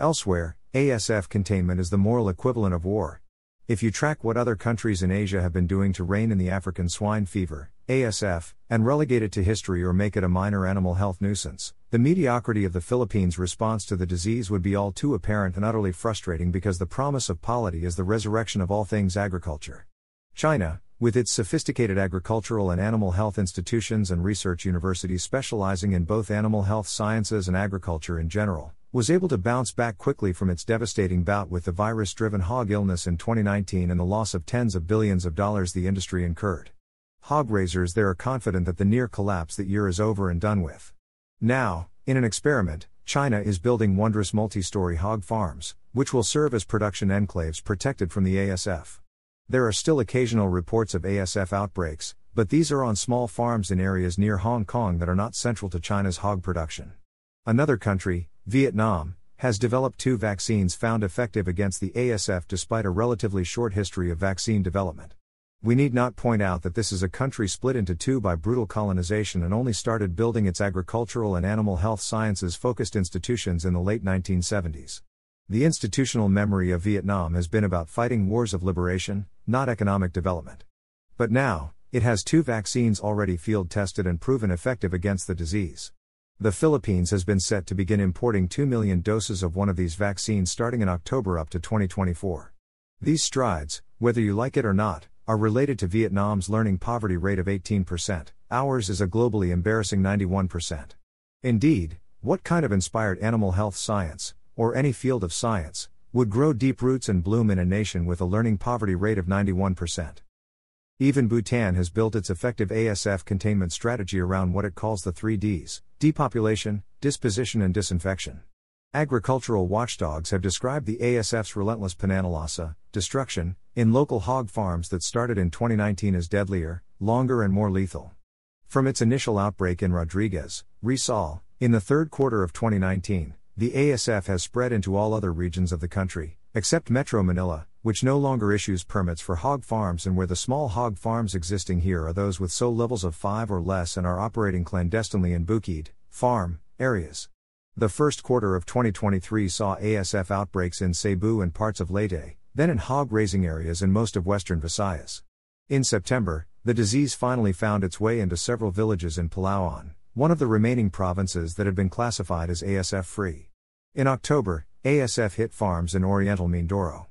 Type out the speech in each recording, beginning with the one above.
Elsewhere, ASF containment is the moral equivalent of war. If you track what other countries in Asia have been doing to rein in the African swine fever, ASF, and relegate it to history or make it a minor animal health nuisance, the mediocrity of the Philippines' response to the disease would be all too apparent and utterly frustrating because the promise of polity is the resurrection of all things agriculture. China, with its sophisticated agricultural and animal health institutions and research universities specializing in both animal health sciences and agriculture in general, was able to bounce back quickly from its devastating bout with the virus driven hog illness in 2019 and the loss of tens of billions of dollars the industry incurred. Hog raisers there are confident that the near collapse that year is over and done with. Now, in an experiment, China is building wondrous multi story hog farms, which will serve as production enclaves protected from the ASF. There are still occasional reports of ASF outbreaks, but these are on small farms in areas near Hong Kong that are not central to China's hog production. Another country, Vietnam, has developed two vaccines found effective against the ASF despite a relatively short history of vaccine development. We need not point out that this is a country split into two by brutal colonization and only started building its agricultural and animal health sciences focused institutions in the late 1970s. The institutional memory of Vietnam has been about fighting wars of liberation, not economic development. But now, it has two vaccines already field tested and proven effective against the disease. The Philippines has been set to begin importing 2 million doses of one of these vaccines starting in October up to 2024. These strides, whether you like it or not, are related to Vietnam's learning poverty rate of 18%, ours is a globally embarrassing 91%. Indeed, what kind of inspired animal health science, or any field of science, would grow deep roots and bloom in a nation with a learning poverty rate of 91%? Even Bhutan has built its effective ASF containment strategy around what it calls the three Ds depopulation, disposition, and disinfection. Agricultural watchdogs have described the ASF's relentless pananalasa, destruction, in local hog farms that started in 2019 as deadlier, longer, and more lethal. From its initial outbreak in Rodriguez, Rizal, in the third quarter of 2019, the ASF has spread into all other regions of the country, except Metro Manila, which no longer issues permits for hog farms and where the small hog farms existing here are those with SO levels of 5 or less and are operating clandestinely in Bukid, farm, areas. The first quarter of 2023 saw ASF outbreaks in Cebu and parts of Leyte, then in hog raising areas in most of western Visayas. In September, the disease finally found its way into several villages in Palawan, one of the remaining provinces that had been classified as ASF free. In October, ASF hit farms in Oriental Mindoro.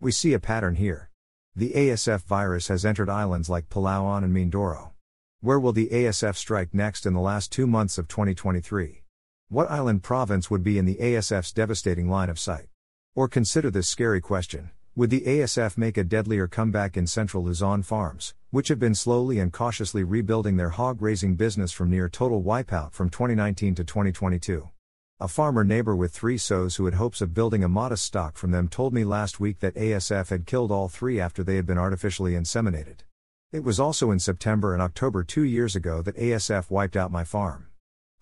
We see a pattern here. The ASF virus has entered islands like Palawan and Mindoro. Where will the ASF strike next in the last two months of 2023? What island province would be in the ASF's devastating line of sight? Or consider this scary question Would the ASF make a deadlier comeback in central Luzon farms, which have been slowly and cautiously rebuilding their hog raising business from near total wipeout from 2019 to 2022? A farmer neighbor with three sows who had hopes of building a modest stock from them told me last week that ASF had killed all three after they had been artificially inseminated. It was also in September and October two years ago that ASF wiped out my farm.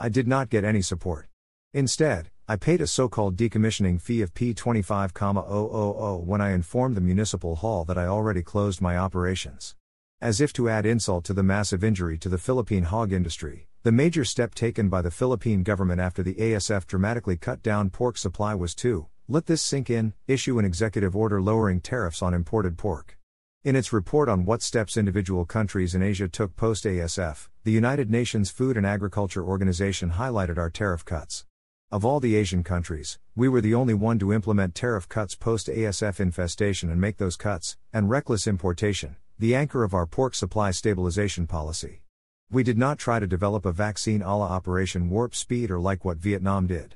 I did not get any support. Instead, I paid a so called decommissioning fee of P25,000 when I informed the municipal hall that I already closed my operations. As if to add insult to the massive injury to the Philippine hog industry, the major step taken by the Philippine government after the ASF dramatically cut down pork supply was to, let this sink in, issue an executive order lowering tariffs on imported pork. In its report on what steps individual countries in Asia took post ASF, the United Nations Food and Agriculture Organization highlighted our tariff cuts. Of all the Asian countries, we were the only one to implement tariff cuts post ASF infestation and make those cuts, and reckless importation, the anchor of our pork supply stabilization policy. We did not try to develop a vaccine a la Operation Warp Speed or like what Vietnam did.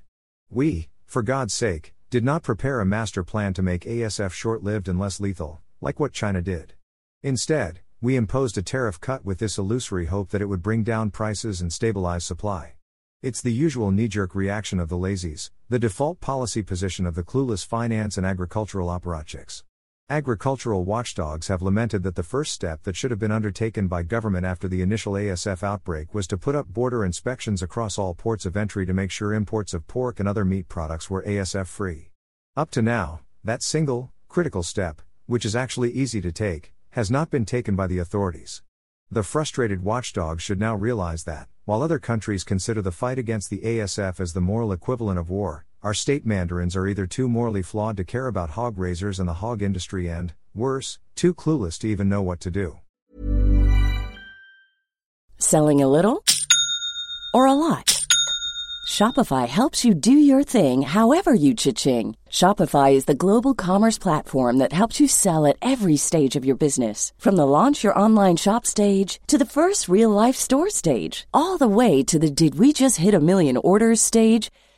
We, for God's sake, did not prepare a master plan to make ASF short lived and less lethal, like what China did. Instead, we imposed a tariff cut with this illusory hope that it would bring down prices and stabilize supply. It's the usual knee jerk reaction of the lazies, the default policy position of the clueless finance and agricultural apparatchiks. Agricultural watchdogs have lamented that the first step that should have been undertaken by government after the initial ASF outbreak was to put up border inspections across all ports of entry to make sure imports of pork and other meat products were ASF free. Up to now, that single, critical step, which is actually easy to take, has not been taken by the authorities. The frustrated watchdogs should now realize that, while other countries consider the fight against the ASF as the moral equivalent of war, our state mandarins are either too morally flawed to care about hog raisers and the hog industry and, worse, too clueless to even know what to do. Selling a little or a lot? Shopify helps you do your thing however you cha-ching. Shopify is the global commerce platform that helps you sell at every stage of your business. From the launch your online shop stage to the first real life store stage, all the way to the did we just hit a million orders stage.